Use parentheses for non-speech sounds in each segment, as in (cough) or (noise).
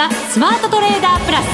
ザ・スマートトレーダープラス。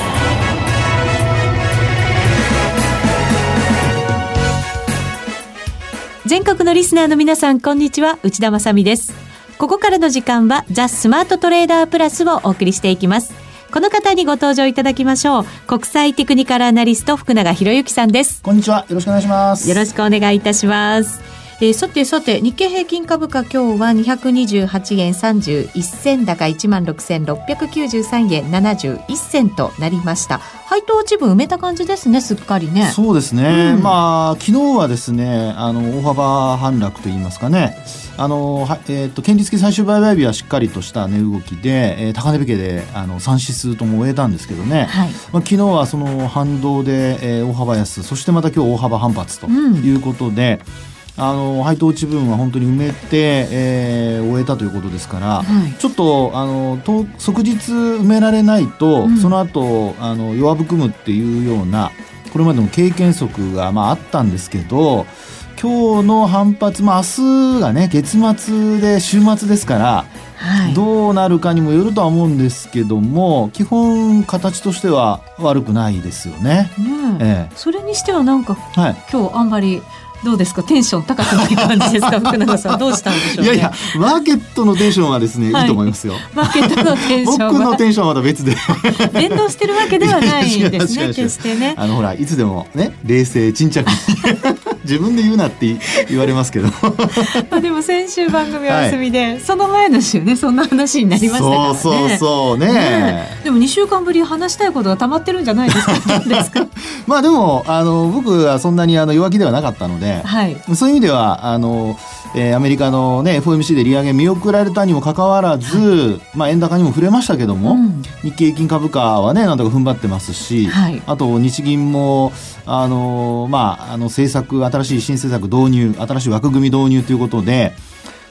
全国のリスナーの皆さんこんにちは。内田まさです。ここからの時間はザ・スマートトレーダープラスをお送りしていきます。この方にご登場いただきましょう。国際テクニカルアナリスト福永博之さんです。こんにちは。よろしくお願いします。よろしくお願いいたしますえー、さてさて日経平均株価今日は228円31銭高1万6693円71銭となりました。配当一部埋めた感じですねすっかりね。そうですね、うん、まあ昨日はですねあの大幅反落といいますかね。あのえーと、権利付き最終売買日はしっかりとした値動きで、えー、高値引けであの3指数とも終えたんですけどね、はい、まあ、昨日はその反動で、えー、大幅安そしてまた今日大幅反発ということで、うんあの配当値分は本当に埋めて、えー、終えたということですから、はい、ちょっとあのと即日埋められないと、うん、その後あの弱含むっていうようなこれまでの経験則が、まあ、あったんですけど今日の反発、まあ、明日がね月末で週末ですから、はい、どうなるかにもよるとは思うんですけども基本形としては悪くないですよね。うん、ええ、それにしてはなんか、はい、今日あんまりどうですか？テンション高くない感じですか？(laughs) 福永さんどうしたんでしょう、ね、いやいやマーケットのテンションはですね、はい、いい。と思いますよ。マーケットのテンション僕のテンションはまた別で。連動してるわけではないんですね決してね。あのほらいつでもね冷静沈着自分で言うなって言われますけど。(laughs) まあでも先週番組お休みで、はい、その前の週ねそんな話になりましたからね。そうそうそうね、ね、でも2週間ぶり話したいことが溜まってるんじゃないですかですか。(laughs) まあでもあの僕はそんなにあの弱気ではなかったので、はい、そういう意味ではあの、えー、アメリカの、ね、FOMC で利上げ見送られたにもかかわらず、はい、まあ、円高にも触れましたけども、うん、日経平均株価はねなんとか踏ん張ってますし、はい、あと日銀もあの、まあ、あの政策新しい新政策導入新しい枠組み導入ということで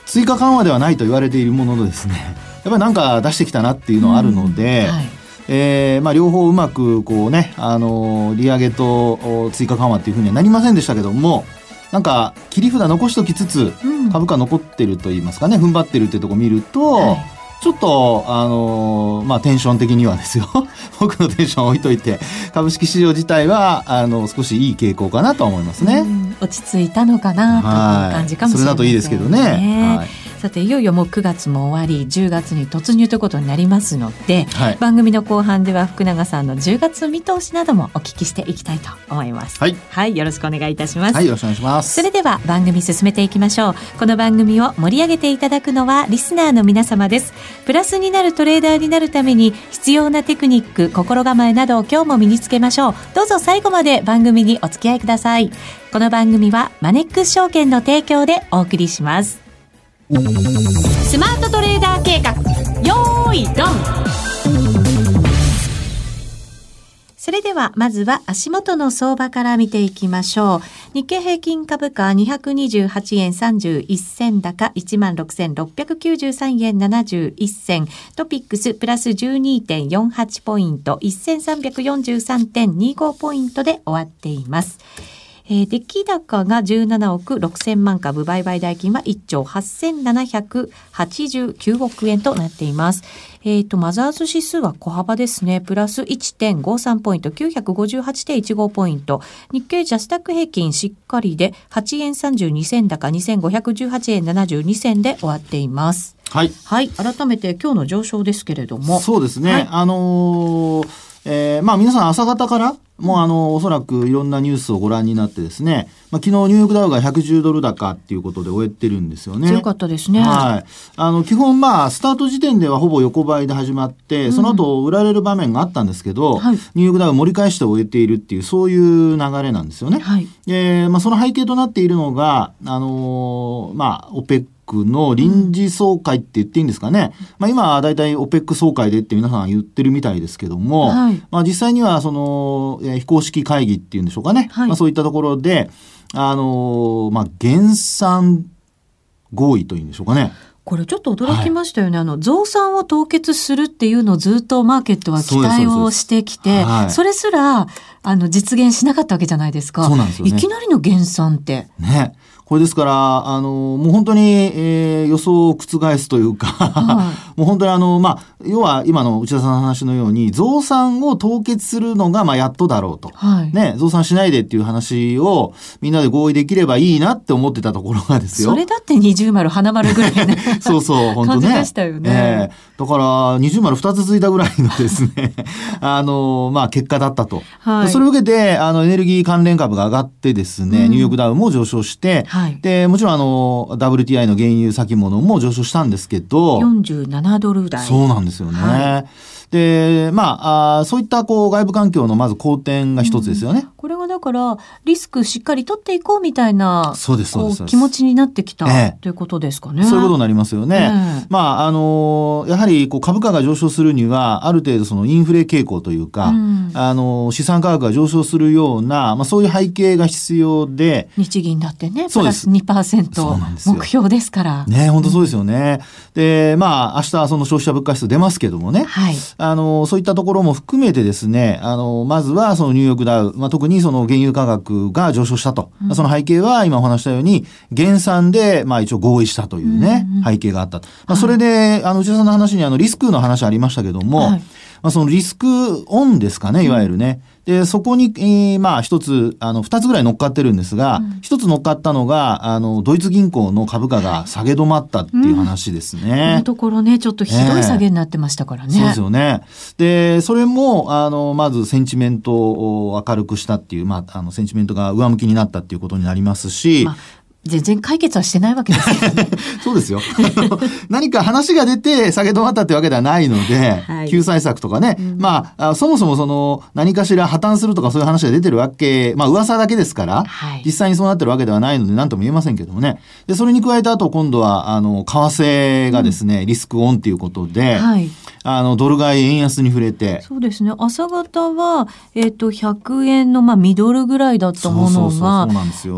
追加緩和ではないと言われているもののですねやっぱりなんか出してきたなっていうのはあるので。うん。はい。えーまあ、両方うまくこうね、あの利上げと追加緩和っていうふうにはなりませんでしたけども、なんか切り札残しときつつ、株価残ってると言いますかね踏ん張ってるっていうところ見ると、はい、ちょっとあのまあテンション的にはですよ。(laughs) 僕のテンション置いといて株式市場自体はあの少しいい傾向かなと思いますね。落ち着いたのかなという感じかもしれない、ね、それだといいですけどね。はいさていよいよもう9月も終わり10月に突入ということになりますので、はい、番組の後半では福永さんの10月見通しなどもお聞きしていきたいと思います。はい、はい、よろしくお願いいたします。はい、よろしくお願いします。それでは番組進めていきましょう。この番組を盛り上げていただくのはリスナーの皆様です。プラスになるトレーダーになるために必要なテクニック、心構えなどを今日も身につけましょう。どうぞ最後まで番組にお付き合いください。この番組はマネックス証券の提供でお送りします。スマートトレーダー計画よーいドンそれではまずは足元の相場から見ていきましょう。日経平均株価228円31銭高16,693円71銭。トピックスプラス12.48ポイント1343.25ポイントで終わっています。えー、出来高が17億6000万株、売買代金は1兆8789億円となっています。えっ、ー、と、マザーズ指数は小幅ですね。プラス1.53ポイント、958.15ポイント。日経ジャスタック平均しっかりで8円32銭高2518円72銭で終わっています。はい。はい。改めて今日の上昇ですけれども。そうですね。はい、あのーえー、まあ皆さん朝方からもうあの、おそらくいろんなニュースをご覧になってですね、まあ昨日ニューヨークダウが110ドル高っていうことで終えてるんですよね。強かったですね。はい。あの、基本まあ、スタート時点ではほぼ横ばいで始まって、その後売られる場面があったんですけど、はい、ニューヨークダウ盛り返して終えているっていう、そういう流れなんですよね。はい。えー、まあその背景となっているのが、あのー、まあ、オペックの臨時総会って言っていいんですかね。うん、まあ今はだいたい OPEC 総会でって皆さん言ってるみたいですけども、はい、まあ実際にはその、えー、非公式会議っていうんでしょうかね。はい、まあそういったところで、あのー、まあ減産合意というんでしょうかね。これちょっと驚きましたよね、はい、あの増産を凍結するっていうのをずっとマーケットは期待をしてきてそはい、それすらあの実現しなかったわけじゃないですか。そうなんですよ、ね、いきなりの減産って。ね。これですから、あの、もう本当に、えー、予想を覆すというかはい、もう本当にあの、まあ、要は今の内田さんの話のように、増産を凍結するのが、まあ、やっとだろうと。はい、ね、増産しないでっていう話を、みんなで合意できればいいなって思ってたところがですよ。それだって二重丸、花丸ぐらい (laughs) そうそう、本当ね。感じでしたよね。えー、だから、二重丸二つついたぐらいのですね、(laughs) あの、まあ、結果だったと。はい、それを受けて、あの、エネルギー関連株が上がってですね、うん、ニューヨークダウンも上昇して、はい、で、もちろんあの、WTI の原油先物も上昇したんですけど、47ドル台。そうなんですよね。はいで、まあ、あそういったこう外部環境のまず好転が一つですよね、うん、これはだから、リスクしっかり取っていこうみたいな、そうです、そうです。気持ちになってきた、ええ、ということですかね。そういうことになりますよね。え、まあ、あの、やはりこう株価が上昇するには、ある程度そのインフレ傾向というか、うん、あの、資産価格が上昇するような、まあ、そういう背景が必要で。日銀だってね、プラス2%目標ですから。ね、本当そうですよね。で、まあ、明日その消費者物価指数出ますけどもね。はい。あの、そういったところも含めてですね、あの、まずはそのニューヨークダウ、まあ、特にその原油価格が上昇したと。うん、その背景は今お話したように、減産で、まあ一応合意したというね、うんうん、背景があった。まあ、それで、あの、内田さんの話にあの、リスクの話ありましたけども、はい、まあ、そのリスクオンですかね、いわゆるね。で、そこに、えー、まあ、一つ、あの、二つぐらい乗っかってるんですが、一、うん、つ乗っかったのが、あの、ドイツ銀行の株価が下げ止まったっていう話ですね。うん、このところね、ちょっとひどい下げになってましたからね。えー、そうですよね。で、それも、あの、まずセンチメントを明るくしたっていう、まあ、あの、センチメントが上向きになったっていうことになりますし、まあ全然解決はしてないわけですよね。(laughs) そうですよ。何か話が出て下げ止まったってわけではないので、はい、救済策とかね、うん、まあ、そもそもその何かしら破綻するとかそういう話が出てるわけ、まあ噂だけですから、はい、実際にそうなってるわけではないので何とも言えませんけどもね。で、それに加えてあと今度は、あの、為替がですね、うん、リスクオンっていうことで、はいあの、ドル買い円安に触れて。そうですね。朝方は、えっ、ー、と、100円の、まあ、ミドルぐらいだったものが、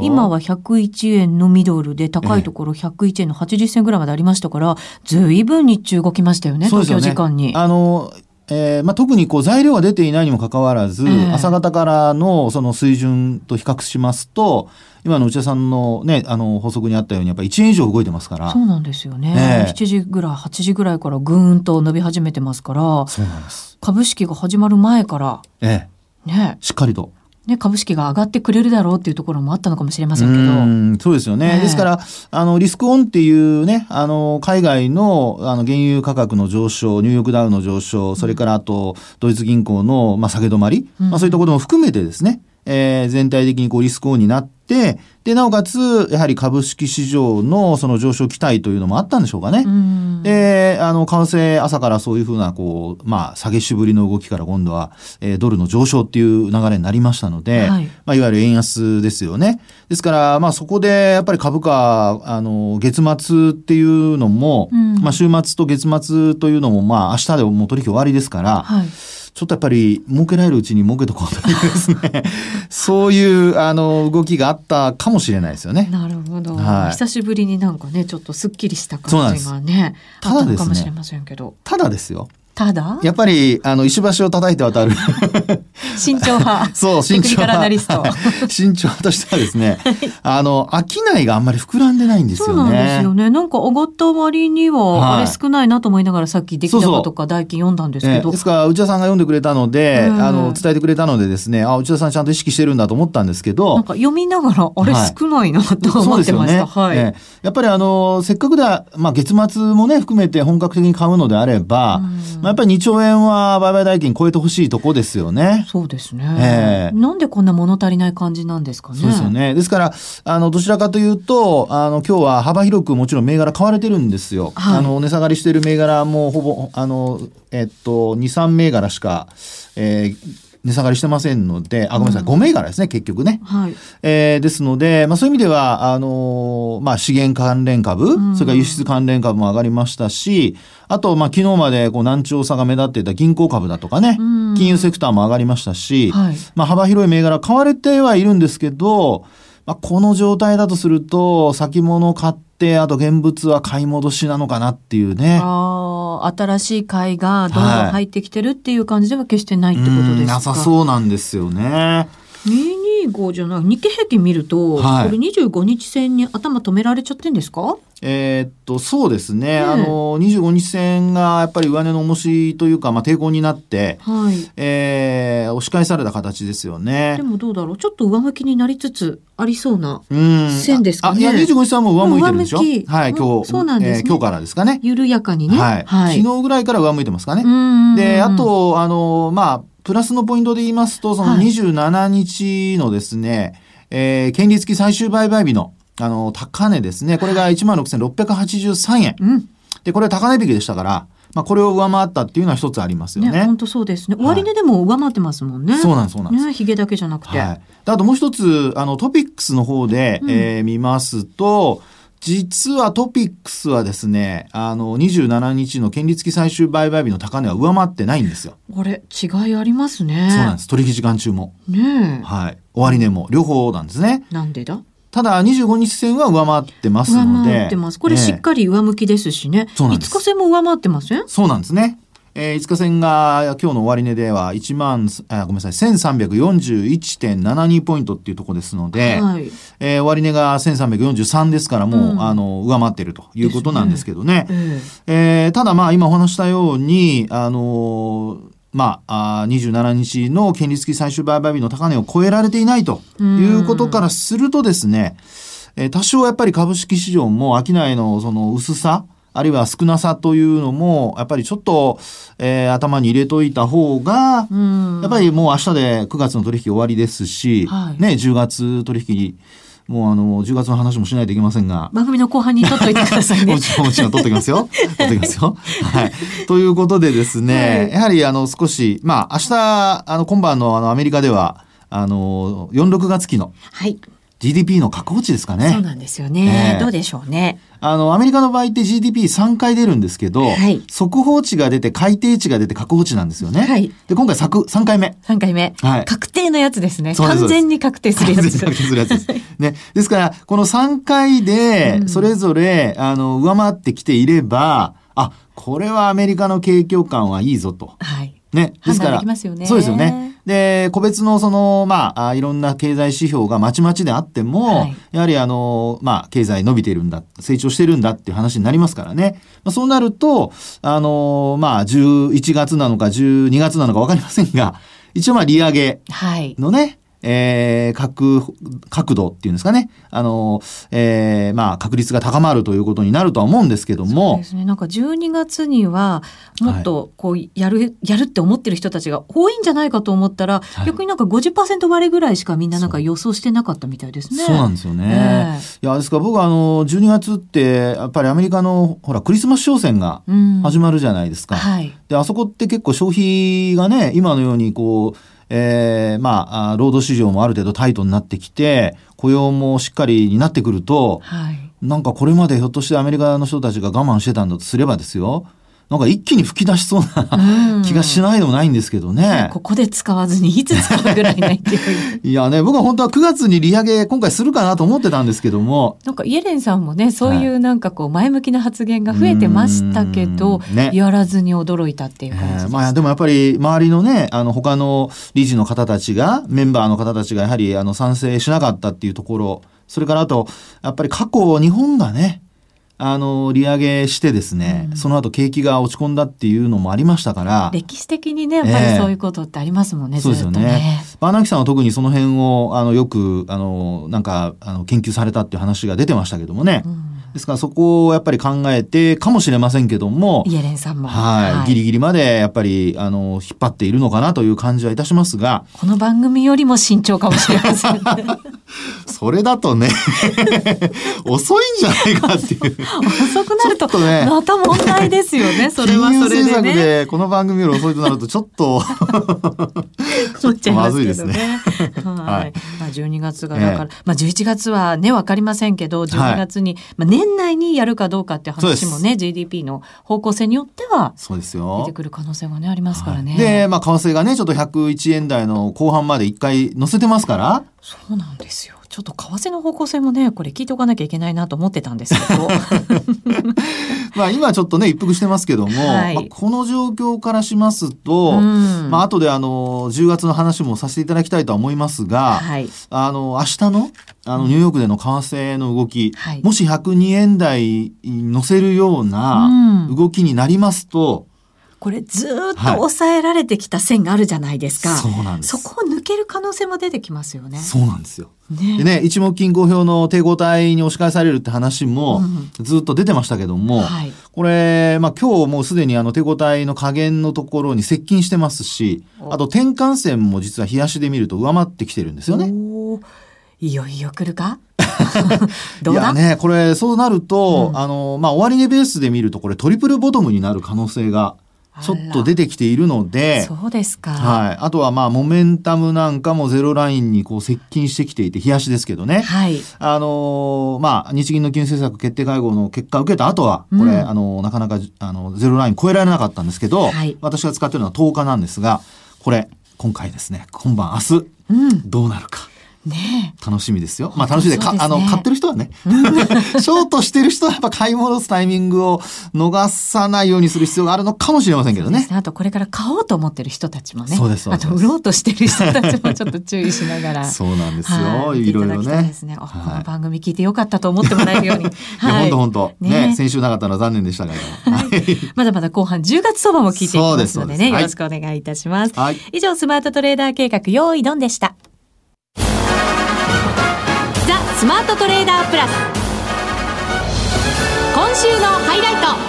今は101円のミドルで、高いところ101円の80銭ぐらいまでありましたから、ずいぶん日中動きましたよね、東京時間に。あの、えーまあ、特にこう材料が出ていないにもかかわらず、えー、朝方からのその水準と比較しますと、今の内田さんのね、あの、法則にあったように、やっぱり1円以上動いてますから。そうなんですよね。えー、7時ぐらい、8時ぐらいからぐーんと伸び始めてますから、そうなんです。株式が始まる前から、ええね。しっかりと。ね、株式が上がってくれるだろうっていうところもあったのかもしれませんけど。うそうですよね。ですから、あの、リスクオンっていうね、あの、海外の、あの、原油価格の上昇、ニューヨークダウの上昇、それからあと、ドイツ銀行の、まあ、下げ止まり、うん、まあ、そういったことも含めてですね、えー、全体的にこうリスクオンになって、で、なおかつ、やはり株式市場のその上昇期待というのもあったんでしょうかね。で、あの、為替朝からそういうふうな、こう、まあ、下げしぶりの動きから今度は、えー、ドルの上昇っていう流れになりましたので、はい、まあ、いわゆる円安ですよね。ですから、まあ、そこで、やっぱり株価、あの、月末っていうのも、まあ、週末と月末というのも、まあ、明日でもう取引終わりですから、はいちょっとやっぱり儲けられるうちに儲けとこうというですね。そういうあの動きがあったかもしれないですよね。なるほど、はい、久しぶりになんかねちょっとすっきりした感じがねただですね。ただですよ。ただ？やっぱり、あの、石橋を叩いて渡る。慎重派。(laughs) そう、慎重派。慎重 (laughs) 派としてはですね、あの、商いがあんまり膨らんでないんですよね。そうなんですよね。なんか上がった割には、あれ少ないなと思いながらさっき出来高とか代金読んだんですけど。そうそうですから、内田さんが読んでくれたので、あの、伝えてくれたのでですね、あ、内田さんちゃんと意識してるんだと思ったんですけど。なんか読みながら、あれ少ないなと思ってました。はい。ね、やっぱりあの、せっかくでは、まあ月末もね、含めて本格的に買うのであれば、まあ、やっぱり2兆円は売買代金超えてほしいとこですよね。そうですね。えー、なんでこんな物足りない感じなんですかね。そうですよね。ですから、あの、どちらかというと、あの、今日は幅広くもちろん銘柄買われてるんですよ。はい、あの、値下がりしてる銘柄もほぼ、あの、えっと、2、3銘柄しか、えー、値下がりしてませんので、あ、ごめんなさい、5銘柄ですね、結局ね。はい。えー、ですので、まあそういう意味では、あのー、まあ資源関連株、うん、それから輸出関連株も上がりましたし、あと、まあ昨日までこう難聴さが目立っていた銀行株だとかね、うん、金融セクターも上がりましたし、はい、まあ幅広い銘柄買われてはいるんですけど、まあ、この状態だとすると、先物買って、あと現物は買い戻しなのかなっていうね。ああ、新しい買いがどんどん入ってきてるっていう感じでは決してないってことですか、はい、なさそうなんですよね。ミニ225じゃない日経平均見ると、はい、これ25日線に頭止められちゃってんですか？えー、っとそうですね、あの25日線がやっぱり上値の重しというか、まあ、抵抗になって、はい。えー、押し返された形ですよね。でもどうだろう？ちょっと上向きになりつつありそうな線ですかね。いや25日線も上向いてるでしょ？はい今日、そうなんです、ね。えー、今日からですかね。緩やかにね、はい、はい、昨日ぐらいから上向いてますかね。であとあのまあプラスのポイントで言いますとその27日のですね、はい、えー、権利付き最終売買日のあの、高値ですね。これが16,683円。うん、で、これ高値引きでしたから、まあ、これを上回ったっていうのは一つありますよね。本当、そうですね。終値でも上回ってますもんね。そうなんです、そうなんです。ね、ヒゲだけじゃなくて。はい。あともう一つ、あの、トピックスの方で、うん、えー、見ますと、実はトピックスはですね、あの、27日の権利付き最終売買日の高値は上回ってないんですよ。これ、違いありますね。そうなんです。取引時間中も。ねはい。終値も、両方なんですね。なんでだ？ただ25日線は上回ってますので。上回ってます。これしっかり上向きですしね。ねそうなんです。5日線も上回ってません？そうなんですね。えー、5日線が今日の終値では1万、あごめんなさい、1341.72ポイントっていうところですので、はい、えー、終値が1343ですからもう、うん、あの、上回ってるということなんですけどね。ね。えー、えー、ただまあ今お話したように、あのーまあ、あ27日の権利付き最終売買日の高値を超えられていないということからするとですね、えー、多少やっぱり株式市場も商いのその薄さ、あるいは少なさというのも、やっぱりちょっと、えー、頭に入れといた方が、やっぱりもう明日で9月の取引終わりですし、はい、ね、10月取引もうあの、10月の話もしないといけませんが。番組の後半に取っといてくださいね。(laughs) もちろん、もちろん取っときますよ。取っときますよ。(laughs) はい。ということでですね、はい、やはりあの、少し、まあ、明日、あの、今晩のあの、アメリカでは、あの、4、6月期の、はい。GDP の確保値ですかね。そうなんですよね。えー、どうでしょうね。あの、アメリカの場合って GDP3 回出るんですけど、はい、速報値が出て、改定値が出て、確保値なんですよね。はい。で、今回作、3回目。3回目。はい。確定のやつですね。完全に確定するやつ。完全に確定するやつです。ね。ですから、この3回で、それぞれ、あの、上回ってきていれば、あ、これはアメリカの景況感はいいぞと。はい。ね。ですから、ね、そうですよね。で、個別のその、まあ、いろんな経済指標がまちまちであっても、はい、やはりあの、まあ、経済伸びてるんだ、成長してるんだっていう話になりますからね。まあ、そうなると、あの、まあ、11月なのか12月なのかわかりませんが、一応まあ、利上げのね、はいえー、角、角度っていうんですかね。あの、えー、まあ、確率が高まるということになるとは思うんですけども。そうですね。なんか12月には、もっと、こう、やる、はい、やるって思ってる人たちが多いんじゃないかと思ったら、はい、逆になんか50%割れぐらいしかみんななんか予想してなかったみたいですね。そうなんですよね。えー、いや、ですから僕はあの、12月って、やっぱりアメリカの、ほら、クリスマス商戦が始まるじゃないですか。うん、はい。で、あそこって結構消費がね、今のようにこう、えー、まあ、労働市場もある程度タイトになってきて、雇用もしっかりになってくると、はい、なんかこれまでひょっとしてアメリカの人たちが我慢してたんだとすればですよ、なんか一気に吹き出しそうな気がしないでもないんですけどね。ここで使わずにいつ使うぐらいないっていう。(laughs) いやね、僕は本当は9月に利上げ今回するかなと思ってたんですけども。なんかイエレンさんもね、そういうなんかこう前向きな発言が増えてましたけど、ね、やらずに驚いたっていう感じです、えー、まあでもやっぱり周りのね、あの他の理事の方たちが、メンバーの方たちがやはりあの賛成しなかったっていうところ、それからあと、やっぱり過去日本がね、あの、利上げしてですね、うん、その後景気が落ち込んだっていうのもありましたから。歴史的にね、やっぱりそういうことってありますもんね、えー、そうですよね。ねバーナキさんは特にその辺を、あの、よく、あの、なんか、あの、研究されたっていう話が出てましたけどもね。うんですからそこをやっぱり考えてかもしれませんけども、イエレンさんも。はい。はい、ギリギリまでやっぱり、あの、引っ張っているのかなという感じはいたしますが。この番組よりも慎重かもしれません、(laughs) (laughs) それだとね (laughs) 遅いんじゃないかっていう。遅くなると、ね、また問題ですよね、(laughs) それはそれで、ね。でこの番組より遅いとなるとちょっとまずいですね。はい。まあ12月がだから、まあ11月はね、わかりませんけど、12月に、まあ年内にやるかどうかって話もね、GDP の方向性によっては、そうですよ。出てくる可能性がね、ありますからね。で、まあ為替がね、ちょっと101円台の後半まで一回乗せてますから。そうなんですよ。ちょっと為替の方向性もねこれ聞いておかなきゃいけないなと思ってたんですけど。(laughs) まあ今ちょっとね一服してますけども、はい、まあ、この状況からしますと、うん、まあ後であの10月の話もさせていただきたいとは思いますが、はい、あの明日のあのニューヨークでの為替の動き、はい、もし102円台に乗せるような動きになりますと、これずっと抑えられてきた線があるじゃないですか、はい、そうなんです。そこを抜ける可能性も出てきますよね。そうなんですよ、ね、でね一目金公表の抵抗体に押し返されるって話もずっと出てましたけども、うんはい、これ、まあ、今日もうすでにあの抵抗体の加減のところに接近してますしあと転換線も実は冷やしで見ると上回ってきてるんですよね。いよいよ来るか？(laughs) いやねこれそうなると、うん、あのまあ終値ベースで見るとこれトリプルボトムになる可能性がちょっと出てきているので、そうですか。はい。あとはまあ、モメンタムなんかもゼロラインにこう接近してきていて、冷やしですけどね。はい。あのー、まあ、日銀の金融政策決定会合の結果を受けた後は、これ、うん、あのー、なかなか、あの、ゼロライン超えられなかったんですけど、はい、私が使ってるのは10日なんですが、これ、今回ですね、今晩明日、うん、どうなるか。ね楽しみですよ。まあ楽しみで、か、あの、買ってる人はね、(laughs) ショートしてる人はやっぱ買い戻すタイミングを逃さないようにする必要があるのかもしれませんけどね。ねあとこれから買おうと思ってる人たちもね。そうです。あと売ろうとしてる人たちもちょっと注意しながら。(laughs) そうなんですよ。はい、いろいろね。ですね、この番組聞いてよかったと思ってもらえるように。はい。本当本当。ね先週なかったのは残念でしたが。はい。まだまだ後半10月相場も聞いていきますのでね、よろしくお願いいたします。はい。以上、スマートトレーダー計画、用意ドンでした。スマートトレーダープラス今週のハイライト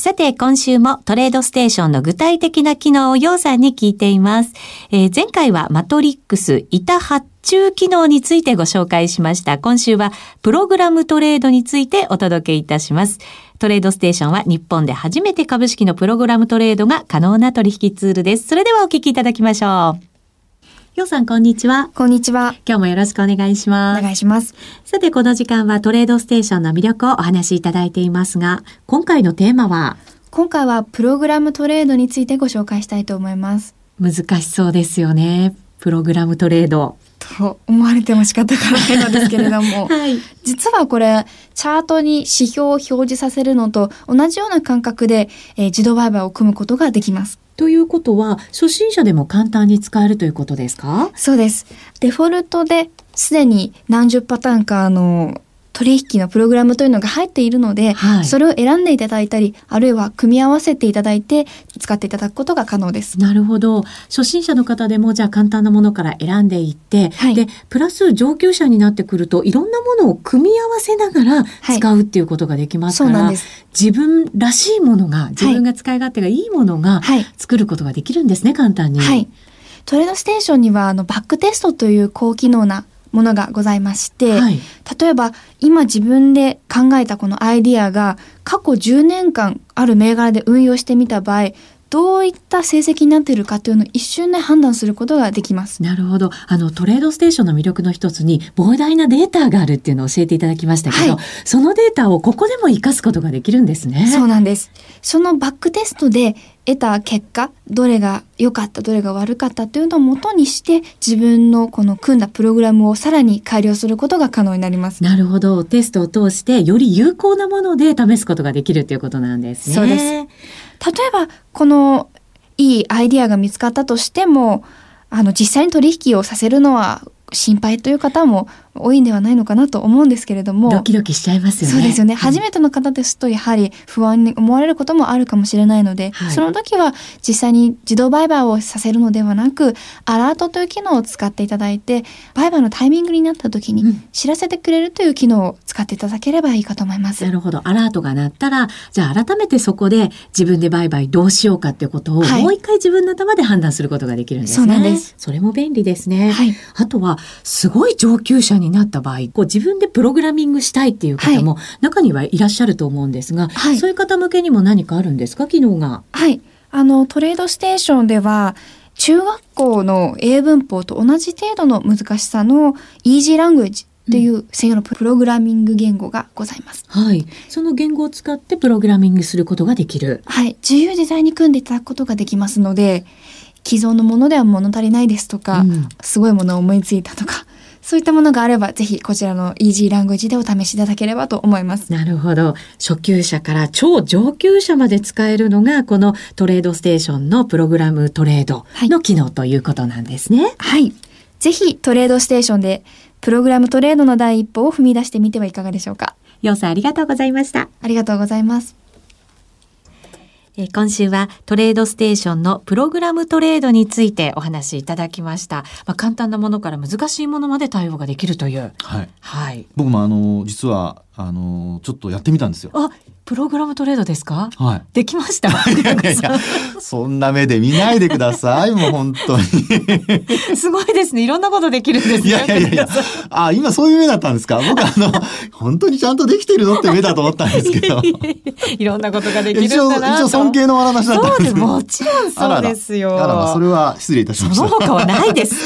さて、今週もトレードステーションの具体的な機能をようさんに聞いています。えー、前回はマトリックス、板発注機能についてご紹介しました。今週はプログラムトレードについてお届けいたします。トレードステーションは日本で初めて株式のプログラムトレードが可能な取引ツールです。それではお聞きいただきましょう。ようさん、こんにちは。こんにちは。今日もよろしくお願いします。お願いします。さて、この時間はトレードステーションの魅力をお話しいただいていますが、今回のテーマは？今回はプログラムトレードについてご紹介したいと思います。難しそうですよね。プログラムトレード。と思われても仕方がないのですけれども、(laughs) はい、実はこれチャートに指標を表示させるのと同じような感覚で、えー、自動売買を組むことができます。ということは初心者でも簡単に使えるということですか？そうです。デフォルトですでに何十パターンかあの取引のプログラムというのが入っているので、はい、それを選んでいただいたりあるいは組み合わせていただいて使っていただくことが可能です。なるほど。初心者の方でもじゃあ簡単なものから選んでいって、はい、でプラス上級者になってくるといろんなものを組み合わせながら使うっていうことができますから、はい、自分らしいものが自分が使い勝手がいいものが作ることができるんですね、簡単に。トレードステーションにはあのバックテストという高機能なものがございまして、はい、例えば今自分で考えたこのアイディアが過去10年間ある銘柄で運用してみた場合どういった成績になっているかというのを一瞬で判断することができます。なるほど。あのトレードステーションの魅力の一つに膨大なデータがあるっていうのを教えていただきましたけど、はい、そのデータをここでも活かすことができるんですね。そうなんです。そのバックテストで得た結果どれが良かったどれが悪かったというのをもとにして自分のこの組んだプログラムをさらに改良することが可能になりますなるほどテストを通してより有効なもので試すことができるということなんですねそうです例えばこのいいアイディアが見つかったとしてもあの実際に取引をさせるのは心配という方も多いんではないのかなと思うんですけれども。ドキドキしちゃいますよね。そうですよね、うん、初めての方ですとやはり不安に思われることもあるかもしれないので、はい、その時は実際に自動売買をさせるのではなくアラートという機能を使っていただいて売買のタイミングになった時に知らせてくれるという機能を使っていただければいいかと思います、なるほど。アラートが鳴ったらじゃあ改めてそこで自分で売買どうしようかっていうことを、はい、もう一回自分の頭で判断することができるんですね。そうなんです。それも便利ですね、はい、あとはすごい上級者になった場合こう自分でプログラミングしたいっていう方も中にはいらっしゃると思うんですが、はい、そういう方向けにも何かあるんですか？機能が。はいあのトレードステーションでは中学校の英文法と同じ程度の難しさのイージーラングエッジっていう専用のプログラミング言語がございます。はい。その言語を使ってプログラミングすることができる。はい。自由自在に組んでいただくことができますので、既存のものでは物足りないですとか、うん、すごいものを思いついたとか、そういったものがあれば、ぜひこちらの Easy ラングジでお試しいただければと思います。なるほど。初級者から超上級者まで使えるのが、このトレードステーションのプログラムトレードの機能ということなんですね。はい。ぜひトレードステーションで、プログラムトレードの第一歩を踏み出してみてはいかがでしょうか。ようさんありがとうございました。ありがとうございます。え今週はトレードステーションのプログラムトレードについてお話しいただきました。まあ、簡単なものから難しいものまで対応ができるという。はい。はい。僕もあの、実は、あの、ちょっとやってみたんですよ。あ、プログラムトレードですか？はい。できました (laughs) いやいやいや、そんな目で見ないでください、もう本当に。(laughs) すごいですね。いろんなことできるんですね。いやいやいや。あ、今そういう目だったんですか？僕あの、(laughs) 本当にちゃんとできてるのって目だと思ったんですけど。いろんなことができるんだな一応、一応尊敬の話だったんです、ね、もちろんそうですよ。あらら、それは失礼いたしました。その他はないです。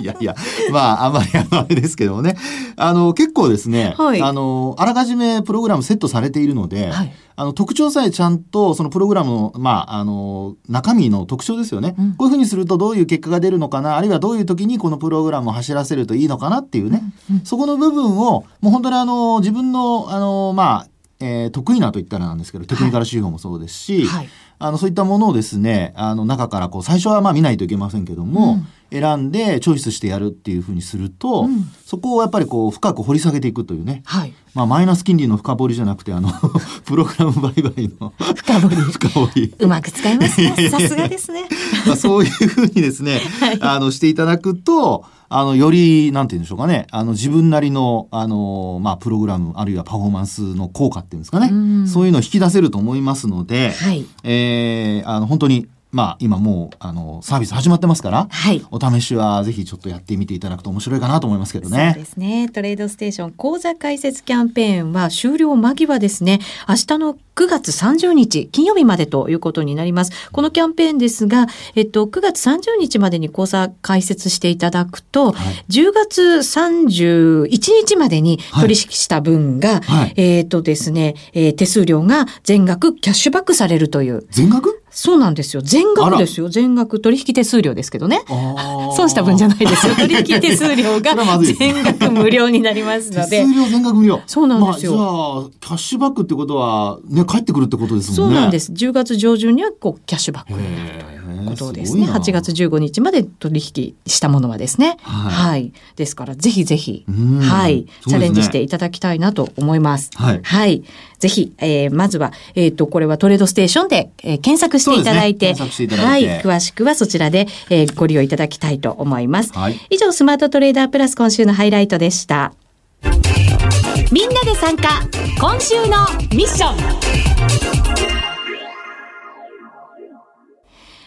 いやいや、まあ、あんまりあの、あれですけどもね。あの、結構ですね、はい、あの、あらかじめプログラムセットされているので、はい。あの特徴さえちゃんとそのプログラムの,、まあ、あの中身の特徴ですよね、うん、こういうふうにするとどういう結果が出るのかなあるいはどういう時にこのプログラムを走らせるといいのかなっていうね、うんうん、そこの部分をもう本当にあの自分のあの、まあえー、得意なと言ったらなんですけどテクニカル指標もそうですし、はい、あのそういったものをですねあの中からこう最初はまあ見ないといけませんけども、うん選んでチョイスしてやるっていうふうにすると、うん、そこをやっぱりこう深く掘り下げていくというね、はい、まあマイナス金利の深掘りじゃなくてあの (laughs) プログラム売買の深掘り。(laughs) 深掘り。うまく使いますね。さすがですね、まあ、そういうふうにですね、(laughs) はい、あのしていただくとあのよりなんて言うんでしょうかね。あの自分なりのあのまあプログラムあるいはパフォーマンスの効果っていうんですかね、うそういうのを引き出せると思いますので、はい、えー、あの本当にまあ、今もう、あの、サービス始まってますから、はい。お試しはぜひちょっとやってみていただくと面白いかなと思いますけどね。そうですね。トレードステーション講座開設キャンペーンは終了間際ですね。明日の9月30日、金曜日までということになります。このキャンペーンですが、えっと、9月30日までに講座開設していただくと、はい、10月31日までに取引した分が、はいはい、えっとですね、えー、手数料が全額キャッシュバックされるという。全額？そうなんですよ。全額ですよ。全額取引手数料ですけどね。(laughs) 損した分じゃないですよ。(laughs) 取引手数料が全額無料になりますので。手数料全額無料。そうなんですよ。まあ、じゃあ、キャッシュバックってことは、ね、返ってくるってことですもんね。そうなんです。10月上旬にはこうキャッシュバックになるという。ことですね。8月15日まで取引したものはですね。はい。はい、ですから、ぜひぜひ、はい、チャレンジしていただきたいなと思います。はい。はい。ぜひ、えー、まずは、えっ、ー、と、これはトレードステーションで、えー、検索していただいて、ね、はい。詳しくはそちらで、えー、ご利用いただきたいと思います。はい。以上、スマートトレーダープラス今週のハイライトでした。みんなで参加。今週のミッション。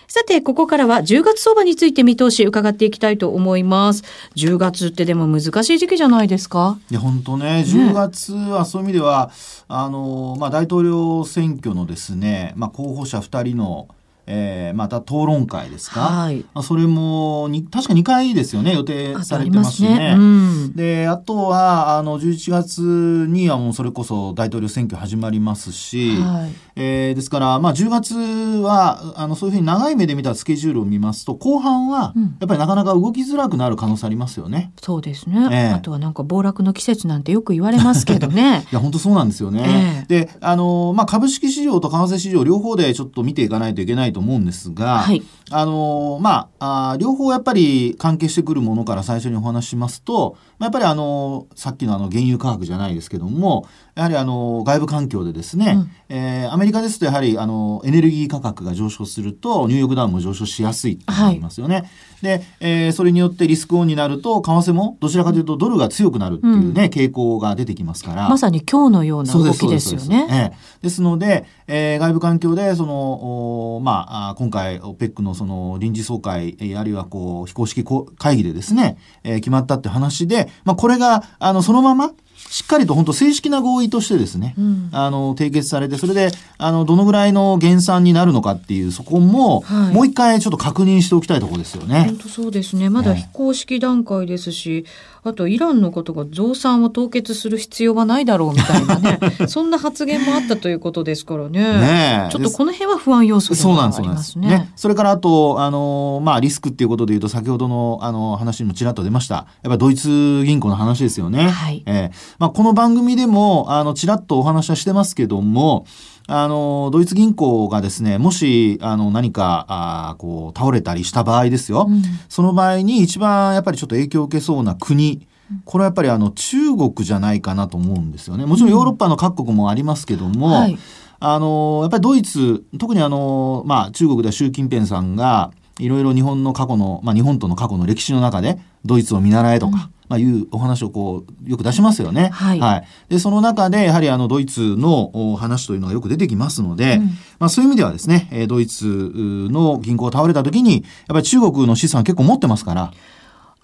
さて、ここからは10月相場について見通し伺っていきたいと思います。10月ってでも難しい時期じゃないですか。いや、本当ね、10月はそういう意味では、ね、あの、まあ、大統領選挙のですね、まあ、候補者2人のえー、また討論会ですか、はい、まあ、それもに確か2回ですよね予定されてますしね。ね。うん、であとはあの11月にはもうそれこそ大統領選挙始まりますし、はい、えー、ですから、まあ、10月はあのそういうふうに長い目で見たスケジュールを見ますと後半はやっぱりなかなか動きづらくなる可能性ありますよね。うん、そうですね、えー、あとはなんか暴落の季節なんてよく言われますけどね。(laughs) いや本当そうなんですよね。えー、であの、まあ、株式市場と為替市場両方でちょっと見ていかないといけないと思うんですが、はい、あのまああ両方やっぱり関係してくるものから最初にお話ししますと、やっぱりあのさっきのあの原油価格じゃないですけどもやはりあの外部環境でですね、うん、えー、アメリカですとやはりあのエネルギー価格が上昇するとニューヨークダウンも上昇しやすいってなりますよね。はい、で、えー、それによってリスクオンになると為替もどちらかというとドルが強くなるっていうね、うん、傾向が出てきますから。まさに今日のような動きですよね。ですえー、ですので、えー、外部環境でそのまあ今回 OPEC のその臨時総会あるいはこう非公式会議でですね、えー、決まったって話で、まあ、これがあのそのまましっかりと本当正式な合意としてですね、うん、あの、締結されて、それで、あの、どのぐらいの減産になるのかっていう、そこも、はい、もう一回ちょっと確認しておきたいところですよね。本当そうですね。まだ非公式段階ですし、あとイランのことが増産を凍結する必要はないだろうみたいなね、(laughs) そんな発言もあったということですからね。ねちょっとこの辺は不安要素でもありますね。ねそれからあと、あの、まあ、リスクっていうことでいうと、先ほどの、あの、話にもちらっと出ました。やっぱドイツ銀行の話ですよね。はい。えーまあ、この番組でも、あの、ちらっとお話はしてますけども、あの、ドイツ銀行がですね、もし、あの、何か、あこう、倒れたりした場合ですよ、うん、その場合に一番やっぱりちょっと影響を受けそうな国、これはやっぱりあの、中国じゃないかなと思うんですよね。もちろんヨーロッパの各国もありますけども、うんはい、あの、やっぱりドイツ、特にあの、まあ、中国では習近平さんが、いろいろ日本の過去の、まあ、日本との過去の歴史の中で、ドイツを見習えとか、まあ、いうお話をこう、よく出しますよね。はい。はい、で、その中で、やはりあの、ドイツの話というのがよく出てきますので、うん、まあ、そういう意味ではですね、ドイツの銀行が倒れた時に、やっぱり中国の資産結構持ってますから、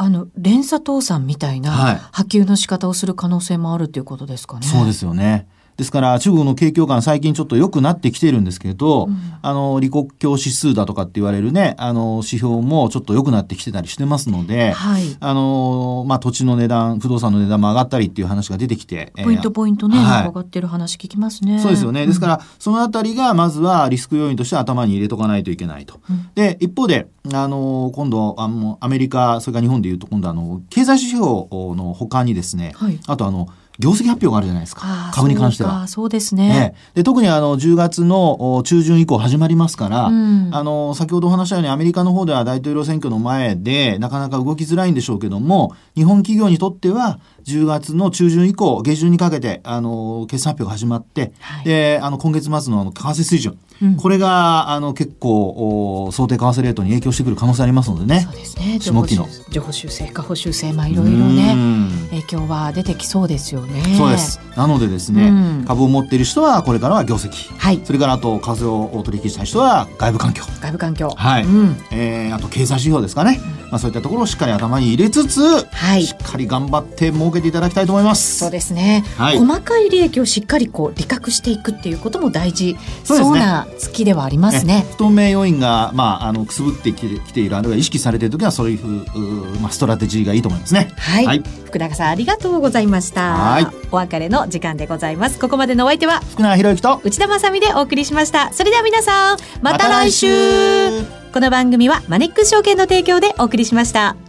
あの連鎖倒産みたいな波及の仕方をする可能性もあるということですかね。そうですよね。ですから中国の景況感最近ちょっと良くなってきてるんですけど、うん、あの李克強指数だとかって言われるねあの指標もちょっと良くなってきてたりしてますので、はい、あのまあ土地の値段不動産の値段も上がったりっていう話が出てきてポイントポイントね、はい、上がってる話聞きますね。そうですよね。ですから、そのあたりがまずはリスク要因として頭に入れとかないといけないと。うん、で一方であの今度あのアメリカそれから日本でいうと今度あの経済指標のほかにですね、はい、あとあの業績発表があるじゃないですか。株に関しては。そうですね。ねで特にあの10月の中旬以降始まりますから、うん、あの先ほどお話したようにアメリカの方では大統領選挙の前でなかなか動きづらいんでしょうけども、日本企業にとっては10月の中旬以降、下旬にかけて、あの、決算発表が始まって、はい、で、あの、今月末のあの為替水準、うん、これが、あの、結構、お想定為替レートに影響してくる可能性ありますのでね。そうですね。下期の。情報修正、下方修正、まあ、いろいろね、影響は出てきそうですよね。そうです。なのでですね、株を持っている人は、これからは業績。はい。それから、あと、為替を取引した人は、外部環境。外部環境。はい。うん、えー、あと、経済指標ですかね。うん、まあ、そういったところをしっかり頭に入れつつ、はい。しっかり頑張って儲けていただきたいと思います。そうですね、はい、細かい利益をしっかりこう理覚していくっていうことも大事そうな月ではありますね。不透明要因が、まあ、あのくすぶってきてきているあるいは意識されている時はそういうふう、まあ、ストラテジーがいいと思いますね。はい、はい、福永さんありがとうございました。はいお別れの時間でございます。ここまでのお相手は福永博之と内田まさみでお送りしました。それでは皆さんまた来週ま、この番組はマネックス証券の提供でお送りしました。